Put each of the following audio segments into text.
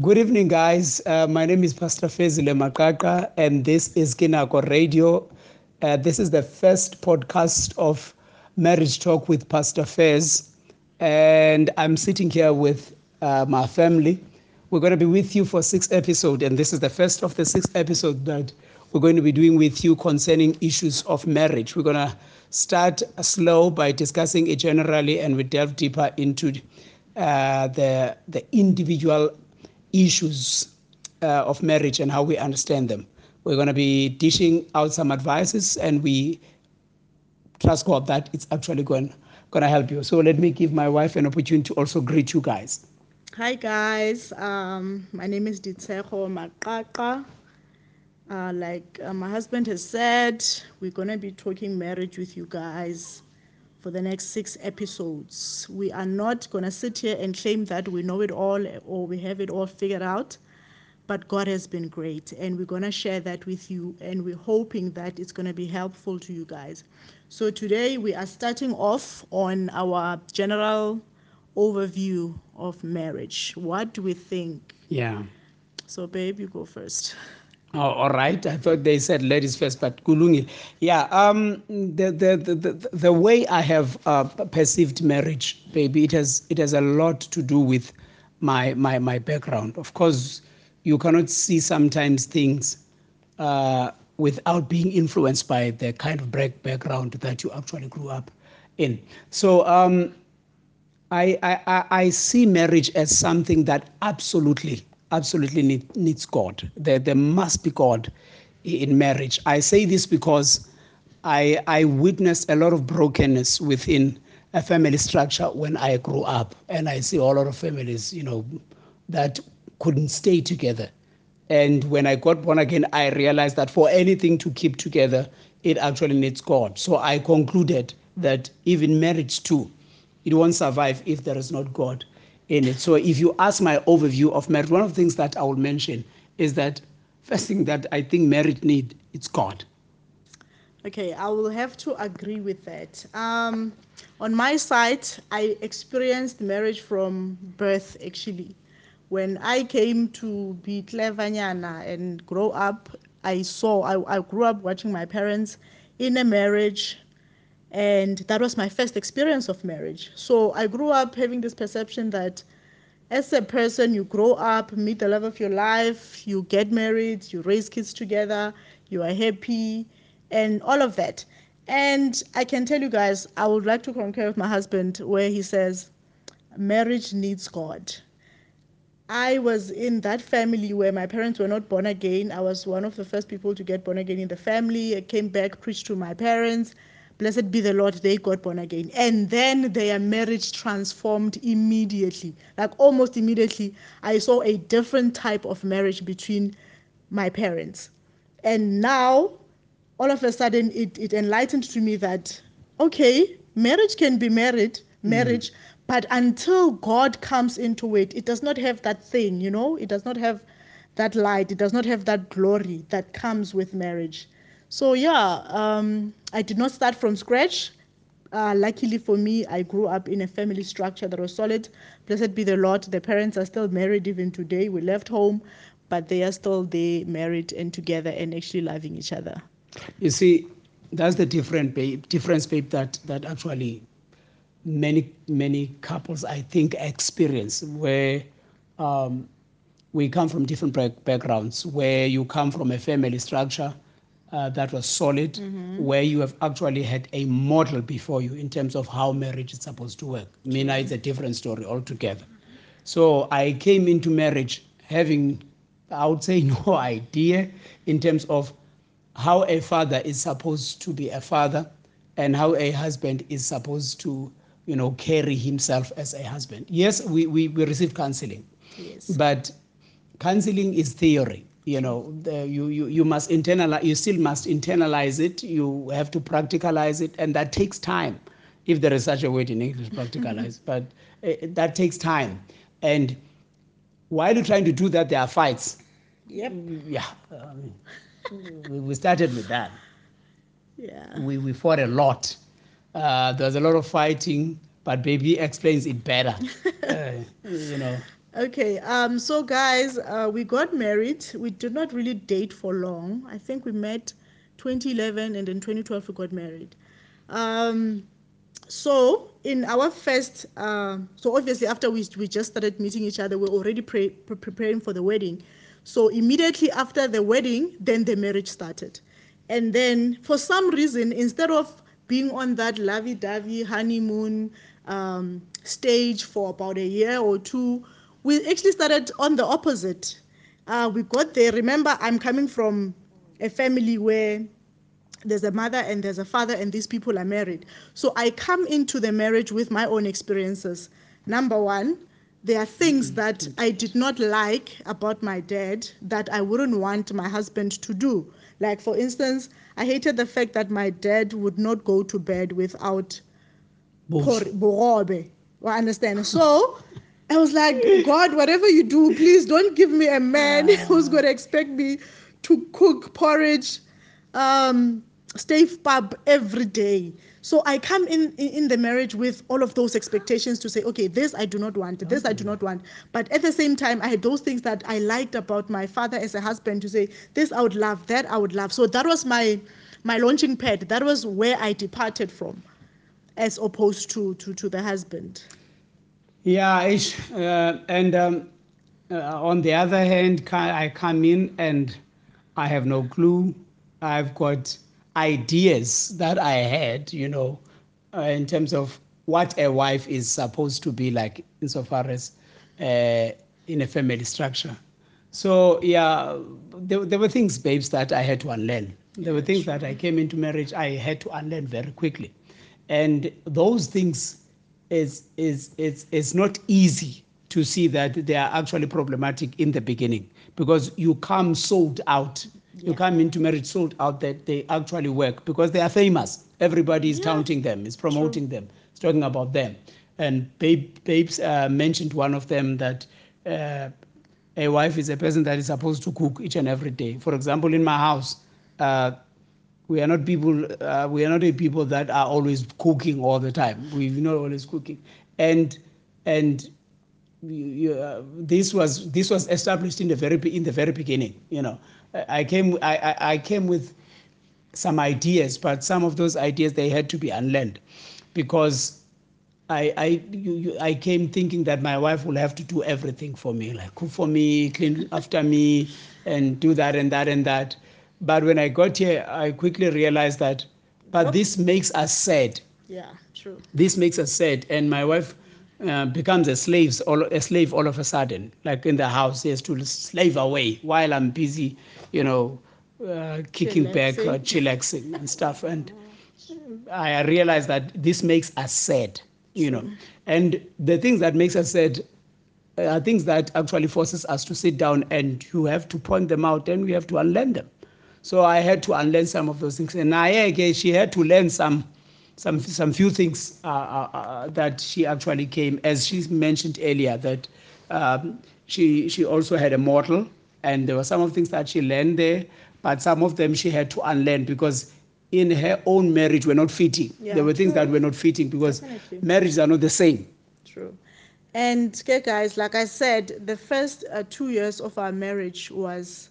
Good evening, guys. Uh, my name is Pastor Fezile Makaka, and this is Kinako Radio. Uh, this is the first podcast of Marriage Talk with Pastor Fez, and I'm sitting here with uh, my family. We're going to be with you for six episodes, and this is the first of the six episodes that we're going to be doing with you concerning issues of marriage. We're going to start slow by discussing it generally, and we delve deeper into uh, the the individual issues uh, of marriage and how we understand them. We're going to be dishing out some advices, and we trust God that it's actually going going to help you. So let me give my wife an opportunity to also greet you guys. Hi, guys. Um, my name is Ditsejo Makaka. Uh, like uh, my husband has said, we're going to be talking marriage with you guys for the next six episodes. We are not going to sit here and claim that we know it all or we have it all figured out, but God has been great, and we're going to share that with you, and we're hoping that it's going to be helpful to you guys. So, today we are starting off on our general overview of marriage. What do we think? Yeah. So, babe, you go first. Oh, all right. I thought they said ladies first, but kulungi. Yeah. Um. The the the the, way I have uh, perceived marriage, baby, it has it has a lot to do with my my my background. Of course, you cannot see sometimes things uh, without being influenced by the kind of back background that you actually grew up in. So um, I, I I see marriage as something that absolutely absolutely need, needs God. There, there must be God in marriage. I say this because I, I witnessed a lot of brokenness within a family structure when I grew up. And I see a lot of families, you know, that couldn't stay together. And when I got born again, I realized that for anything to keep together, it actually needs God. So I concluded that even marriage too, it won't survive if there is not God in it. So if you ask my overview of marriage, one of the things that I will mention is that first thing that I think marriage need it's God. Okay, I will have to agree with that. Um, on my side, I experienced marriage from birth actually. When I came to be clevanyana and grow up, I saw, I, I grew up watching my parents in a marriage and that was my first experience of marriage. So I grew up having this perception that as a person, you grow up, meet the love of your life, you get married, you raise kids together, you are happy, and all of that. And I can tell you guys, I would like to concur with my husband where he says, marriage needs God. I was in that family where my parents were not born again. I was one of the first people to get born again in the family. I came back, preached to my parents blessed be the Lord, they got born again. And then their marriage transformed immediately. Like almost immediately, I saw a different type of marriage between my parents. And now, all of a sudden, it, it enlightened to me that, okay, marriage can be married, marriage, mm. but until God comes into it, it does not have that thing, you know, it does not have that light, it does not have that glory that comes with marriage. So yeah, um, I did not start from scratch. Uh, luckily for me, I grew up in a family structure that was solid. Blessed be the Lord. The parents are still married even today. We left home, but they are still there, married and together, and actually loving each other. You see, that's the different babe, difference, babe, that that actually many many couples I think experience where. Um, we come from different backgrounds where you come from a family structure uh, that was solid, mm-hmm. where you have actually had a model before you in terms of how marriage is supposed to work. Mina, it's a different story altogether. So I came into marriage having, I would say, no idea in terms of how a father is supposed to be a father and how a husband is supposed to, you know, carry himself as a husband. Yes, we, we, we receive counseling, yes. but counseling is theory you know the, you, you you must internalize you still must internalize it you have to practicalize it and that takes time if there is such a word in english practicalize but uh, that takes time. And while you're trying to do that there are fights. Yep. Yeah um, we, we started with that. Yeah. We, we fought a lot. Uh, there was a lot of fighting but baby explains it better. uh, you know. Okay, um, so guys, uh, we got married. We did not really date for long. I think we met 2011 and in 2012 we got married. Um, so in our first, uh, so obviously after we, we just started meeting each other, we we're already pre- pre- preparing for the wedding. So immediately after the wedding, then the marriage started. And then for some reason, instead of being on that lovey-dovey honeymoon um, stage for about a year or two, we actually started on the opposite. Uh, we got there. Remember, I'm coming from a family where there's a mother and there's a father, and these people are married. So I come into the marriage with my own experiences. Number one, there are things that I did not like about my dad that I wouldn't want my husband to do. Like, for instance, I hated the fact that my dad would not go to bed without borobe. You understand? So I was like, God, whatever you do, please don't give me a man who's going to expect me to cook porridge, um, stave pub every day. So I come in, in the marriage with all of those expectations to say, okay, this I do not want, this I do not want. But at the same time, I had those things that I liked about my father as a husband to say, this I would love, that I would love. So that was my my launching pad. That was where I departed from, as opposed to to to the husband. Yeah. Uh, and um, uh, on the other hand, I come in and I have no clue. I've got ideas that I had, you know, uh, in terms of what a wife is supposed to be like, insofar as uh, in a family structure. So yeah, there, there were things, babes, that I had to unlearn. There were things that I came into marriage I had to unlearn very quickly, and those things is is it's it's not easy to see that they are actually problematic in the beginning because you come sold out. You come into marriage sold out that they actually work because they are famous. Everybody is counting them is promoting them is talking about them. And babe babes uh, mentioned one of them that uh, a wife is a person that is supposed to cook each and every day. For example in my house uh, we are not people uh, we are not a people that are always cooking all the time. We're not always cooking. And and uh, this was this was established in the very in the very beginning you know. I came I i came with some ideas but some of those ideas they had to be unlearned. Because I I you, you, I came thinking that my wife will have to do everything for me, like cook for me, clean after me, and do that and that and that. But when I got here, I quickly realized that, but this makes us sad. Yeah, true. This makes us sad, and my wife uh, becomes a slave, all, a slave all of a sudden. Like in the house, he has to slave away while I'm busy, you know, uh, kicking back, uh, chillaxing and stuff. And I realized that this makes us sad, you know. And the things that makes us sad uh, are things that actually forces us to sit down and you have to point them out and we have to unlearn them. So I had to unlearn some of those things. And Nayege, she had to learn some some some few things uh, uh, uh, that she actually came, as she mentioned earlier, that um, she she also had a model, and there were some of things that she learned there, but some of them she had to unlearn because in her own marriage were not fitting. Yeah, there were things true. that were not fitting because Definitely. marriages are not the same. True. And okay, guys, like I said, the first uh, two years of our marriage was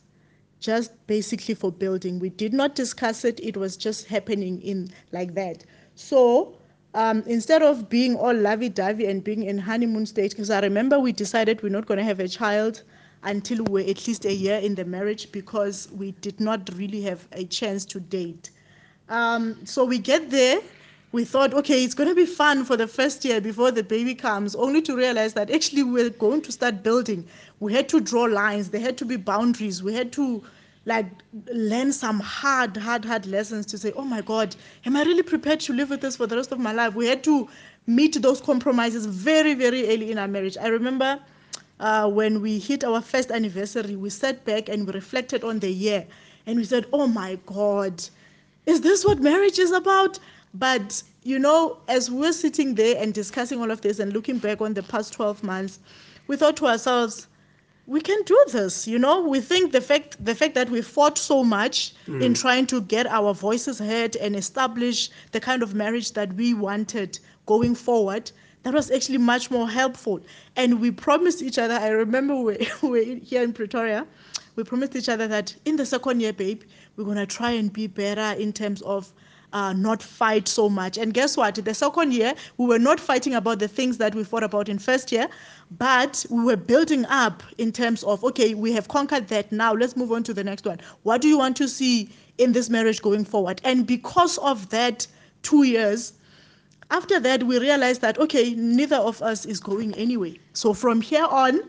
just basically for building. We did not discuss it. It was just happening in like that. So um, instead of being all lovey-dovey and being in honeymoon stage, because I remember we decided we're not going to have a child until we're at least a year in the marriage because we did not really have a chance to date. Um, so we get there. We thought, okay, it's going to be fun for the first year before the baby comes, only to realize that actually we're going to start building. We had to draw lines. There had to be boundaries. We had to like learn some hard, hard, hard lessons to say, oh my God, am I really prepared to live with this for the rest of my life? We had to meet those compromises very, very early in our marriage. I remember uh, when we hit our first anniversary, we sat back and we reflected on the year and we said, oh my God, is this what marriage is about? But, you know, as we're sitting there and discussing all of this and looking back on the past 12 months, we thought to ourselves, we can do this you know? We think the fact the fact that we fought so much in mm. trying to get our voices heard and establish the kind of marriage that we wanted going forward that was actually much more helpful. And we promised each other i remember we we were here in pretoria we promised each other that in the second year babe we're going to try and be better in terms of uh, not fight so much. And guess what? The second year, we were not fighting about the things that we fought about in first year, but we were building up in terms of, okay, we have conquered that now. Let's move on to the next one. What do you want to see in this marriage going forward? And because of that two years, after that, we realized that, okay, neither of us is going anyway. So from here on,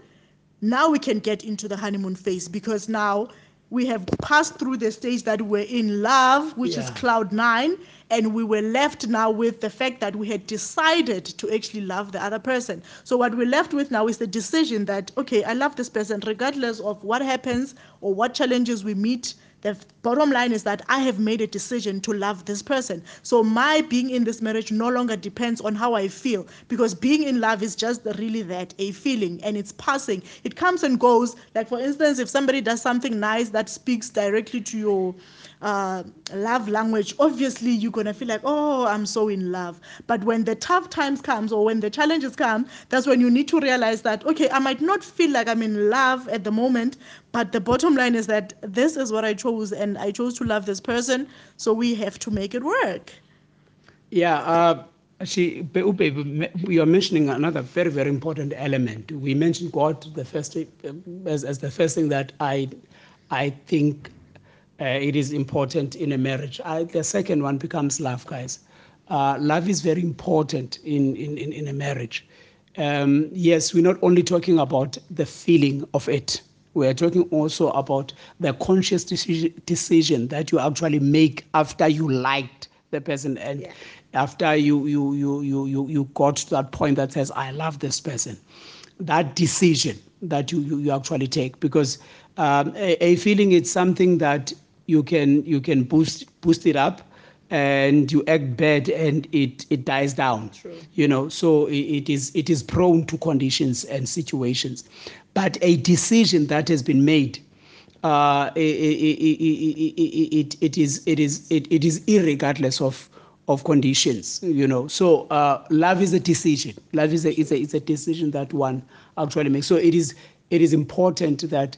now we can get into the honeymoon phase because now we have passed through the stage that we're in love, which is cloud nine, and we were left now with the fact that we had decided to actually love the other person. So what we're left with now is the decision that okay, I love this person regardless of what happens or what challenges we meet. The bottom line is that I have made a decision to love this person. So my being in this marriage no longer depends on how I feel because being in love is just really that a feeling and it's passing. It comes and goes. Like for instance, if somebody does something nice that speaks directly to your uh, love language, obviously you're gonna feel like, oh, I'm so in love. But when the tough times comes or when the challenges come, that's when you need to realize that okay, I might not feel like I'm in love at the moment, but the bottom line is that this is what I chose, and I chose to love this person, so we have to make it work. Yeah, uh, Ube, you are mentioning another very, very important element. We mentioned God the first as, as the first thing that I, I think uh, it is important in a marriage. I, the second one becomes love, guys. Uh, love is very important in, in, in, in a marriage. Um, yes, we're not only talking about the feeling of it. We are talking also about the conscious decision, decision that you actually make after you liked the person and Yeah. after you you you you you you got to that point that says I love this person. That decision that you you, you actually take because um, a, a feeling it's something that you can you can boost boost it up and you act bad and it it dies down. True. you know so it is it is prone to conditions and situations. But a decision that has been made uh, i- i- i- i- i- i- it, it is it is it, it is irregardless of of conditions you know. So uh, love is a decision. Love is a, is a is a decision that one actually makes. So it is it is important that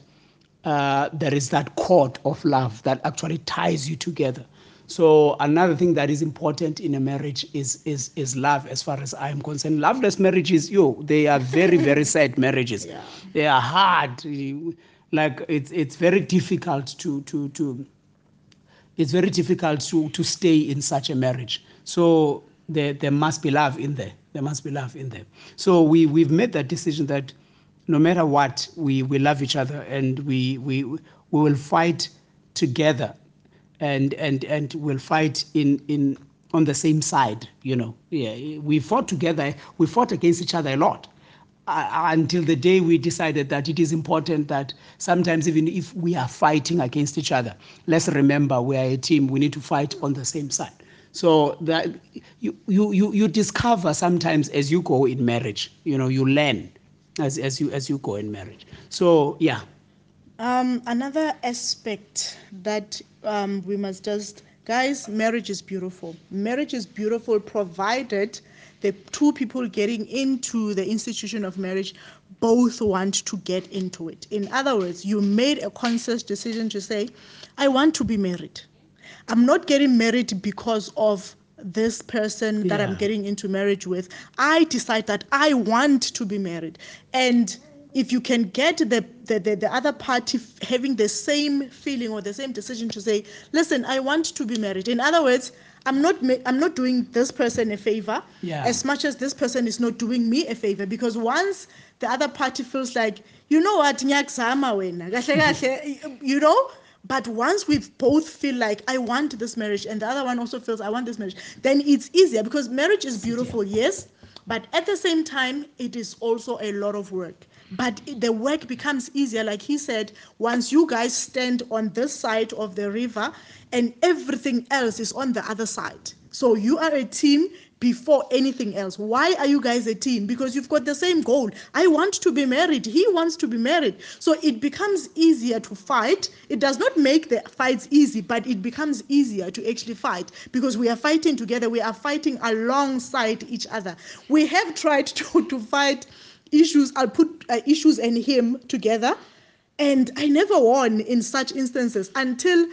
uh, there is that cord of love that actually ties you together. So another thing that is important in a marriage is is is love. As far as I am concerned, loveless marriages, yo, they are very very sad marriages. Yeah. They are hard. Like it's it's very difficult to to to it's very difficult to to stay in such a marriage. So there there must be love in there. There must be love in there. So we we've made that decision that no matter what, we we love each other and we we we will fight together, and and and we'll fight in in on the same side. You know, yeah, we fought together. We fought against each other a lot uh, until the day we decided that it is important that sometimes even if we are fighting against each other let's remember we are a team we need to fight on the same side so that you you you, you discover sometimes as you go in marriage you know you learn as, as you as you go in marriage so yeah Um, another aspect that um, we must just, guys, marriage is beautiful. Marriage is beautiful provided the two people getting into the institution of marriage both want to get into it. In other words, you made a conscious decision to say, I want to be married. I'm not getting married because of this person that I'm getting into marriage with. I decide that I want to be married. And if you can get the, the, the, the other party having the same feeling or the same decision to say, listen, I want to be married. In other words, I'm not I'm not doing this person a favor Yeah. as much as this person is not doing me a favor because once the other party feels like you know what ngiyakuzama wena kahle kahle you know but once we both feel like I want this marriage and the other one also feels I want this marriage, then it's easier because marriage is beautiful, yes, but at the same time, it is also a lot of work. But the work becomes easier, like he said, once you guys stand on this side of the river and everything else is on the other side. So you are a team, before anything else. Why are you guys a team? Because you've got the same goal. I want to be married. He wants to be married. So it becomes easier to fight. It does not make the fights easy, but it becomes easier to actually fight because we are fighting together. We are fighting alongside each other. We have tried to, to fight issues. I'll put uh, issues and him together. And I never won in such instances until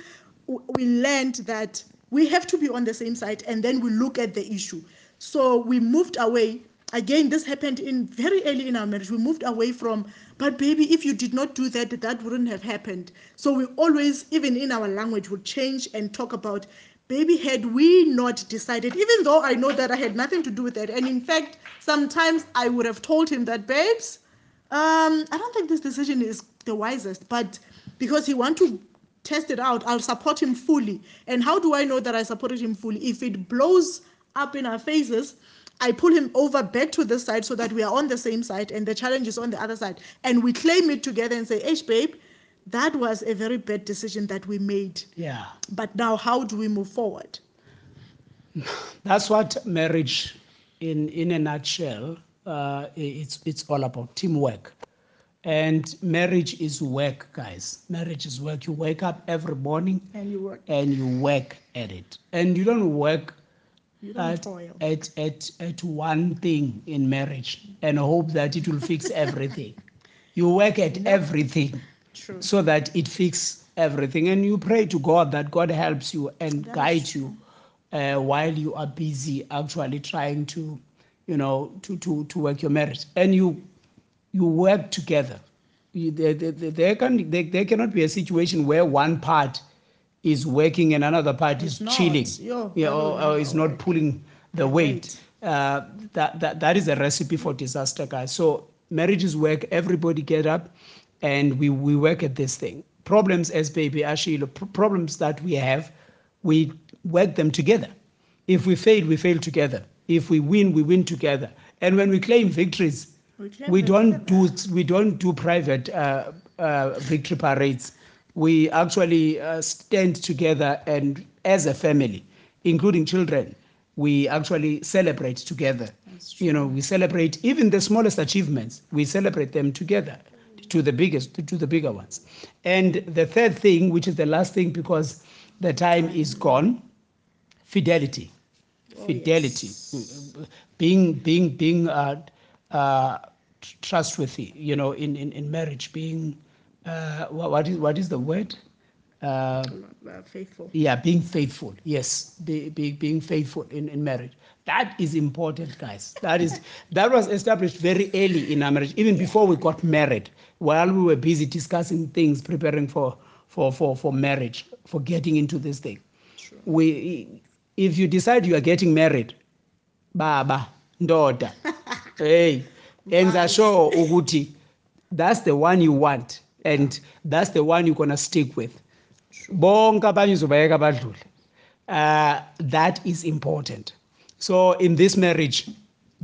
w- we learned that we have to be on the same side and then we look at the issue. So we moved away. Again, this happened in very early in our marriage. We moved away from, but baby, if you did not do that, that wouldn't have happened. So we always, even in our language, would change and talk about, baby, had we not decided, even though I know that I had nothing to do with that. And in fact, sometimes I would have told him that, babes, um, I don't think this decision is the wisest, but because he want to test it out, I'll support him fully. And how do I know that I supported him fully? If it blows up in our faces, I pull him over back to this side so that we are on the same side and the challenge is on the other side. And we claim it together and say, Hey, babe, that was a very bad decision that we made. Yeah. But now, how do we move forward? That's what marriage, in in a nutshell, uh, it's it's all about teamwork. And marriage is work, guys. Marriage is work. You wake up every morning And you work. and you work at it. And you don't work You don't at, toil. at, at, at one thing in marriage and hope that it will fix everything. you work at everything True. so that it fixes everything. And you pray to God that God helps you and That is guides you uh, while you are busy actually trying to, you know, to, to, to work your marriage. And you you work together. You, there, there, there- there, can, there, there cannot be a situation where one part is working and another part It's is not. chilling Yo, yeah, or, or is not pulling the weight. Uh, that, that, that is a recipe for disaster, guys. So marriages work, everybody get up and we, we work at this thing. Problems, as baby Ashilo, pr- problems that we have, we work them together. If we fail, we fail together. If we win, we win together. And when we claim victories, We we don't do we don't do private uh, uh, victory parades. We actually uh, stand together and as a family, including children, we actually celebrate together. You know, we celebrate even the smallest achievements. We celebrate them together to the biggest to the bigger ones. And the third thing, which is the last thing because the time is gone, fidelity. Fidelity. being being being uh, uh, trustworthy you know in, in, in marriage being uh, wha- what is what is the word? Uh, Uh, faithful. yeah being faithful. Yes be, be, being faithful in, in marriage. That is important guys. That is that was established very early in our marriage even before we got married while we were busy discussing things preparing for for for, for marriage for getting into this thing. We if you decide you are getting married baba ndoda hey enza sure ukuthi that's the one you want and that's the one you're going to stick with. Bonke abanye uzobayeka badlule. Uh, that is important. So in this marriage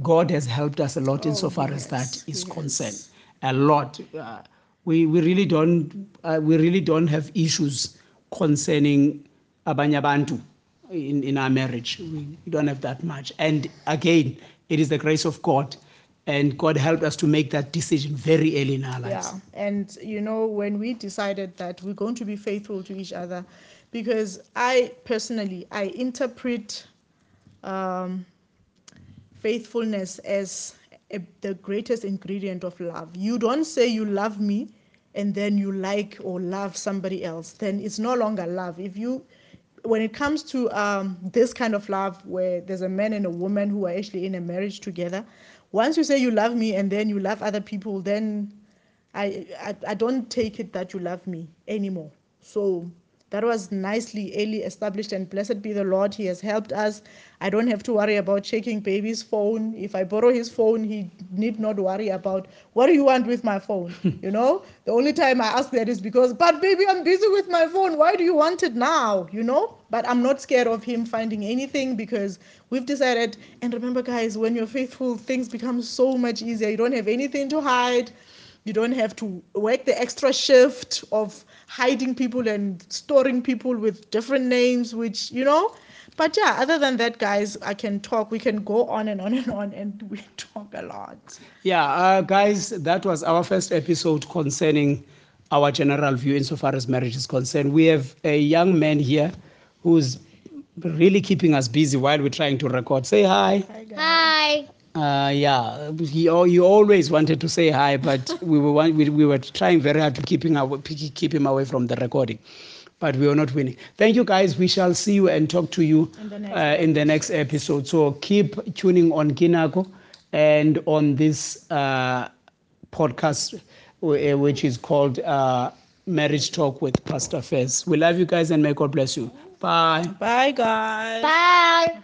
god has helped us a lot Oh, insofar as that is yes. concerned a lot. Uh, we, we really don't uh, we really don't have issues concerning abanye abantu in, in our marriage. We, we don't have that much. And again it is the grace of god and god helped us to make that decision very early in our lives. Yeah, and you know when we decided that we're going to be faithful to each other, because I personally I interpret um, faithfulness as a, the greatest ingredient of love. You don't say you love me and then you like or love somebody else. Then it's no longer love. If you when it comes to um, this kind of love where there's a man and a woman who are actually in a marriage together once you say you love me and then you love other people then I, I I don't take it that you love me anymore. So that was nicely early established and blessed be the Lord. He has helped us. I don't have to worry about checking baby's phone. If I borrow his phone, he need not worry about what do you want with my phone. you know, the only time I ask that is because, but baby, I'm busy with my phone. Why do you want it now? You know, but I'm not scared of him finding anything because we've decided. And remember, guys, when you're faithful, things become so much easier. You don't have anything to hide. You don't have to work the extra shift of hiding people and storing people with different names, which, you know, But yeah, other than that, guys, I can talk. We can go on and on and on, and we talk a lot. Yeah, uh, guys, that was our first episode concerning our general view insofar as marriage is concerned. We have a young man here who's really keeping us busy while we're trying to record. Say hi. Hi, guys. Hi. Uh, yeah, he, al- he always wanted to say hi, but we were one- we, we were trying very hard to keeping our, keep him away from the recording, but we were not winning. Thank you, guys. We shall see you and talk to you In the next uh, in the next episode. So keep tuning on Kinako and on this uh, podcast, uh, which is called uh, Marriage Talk with Pastor Fez. We love you guys and may God bless you. Bye. Bye, guys. Bye.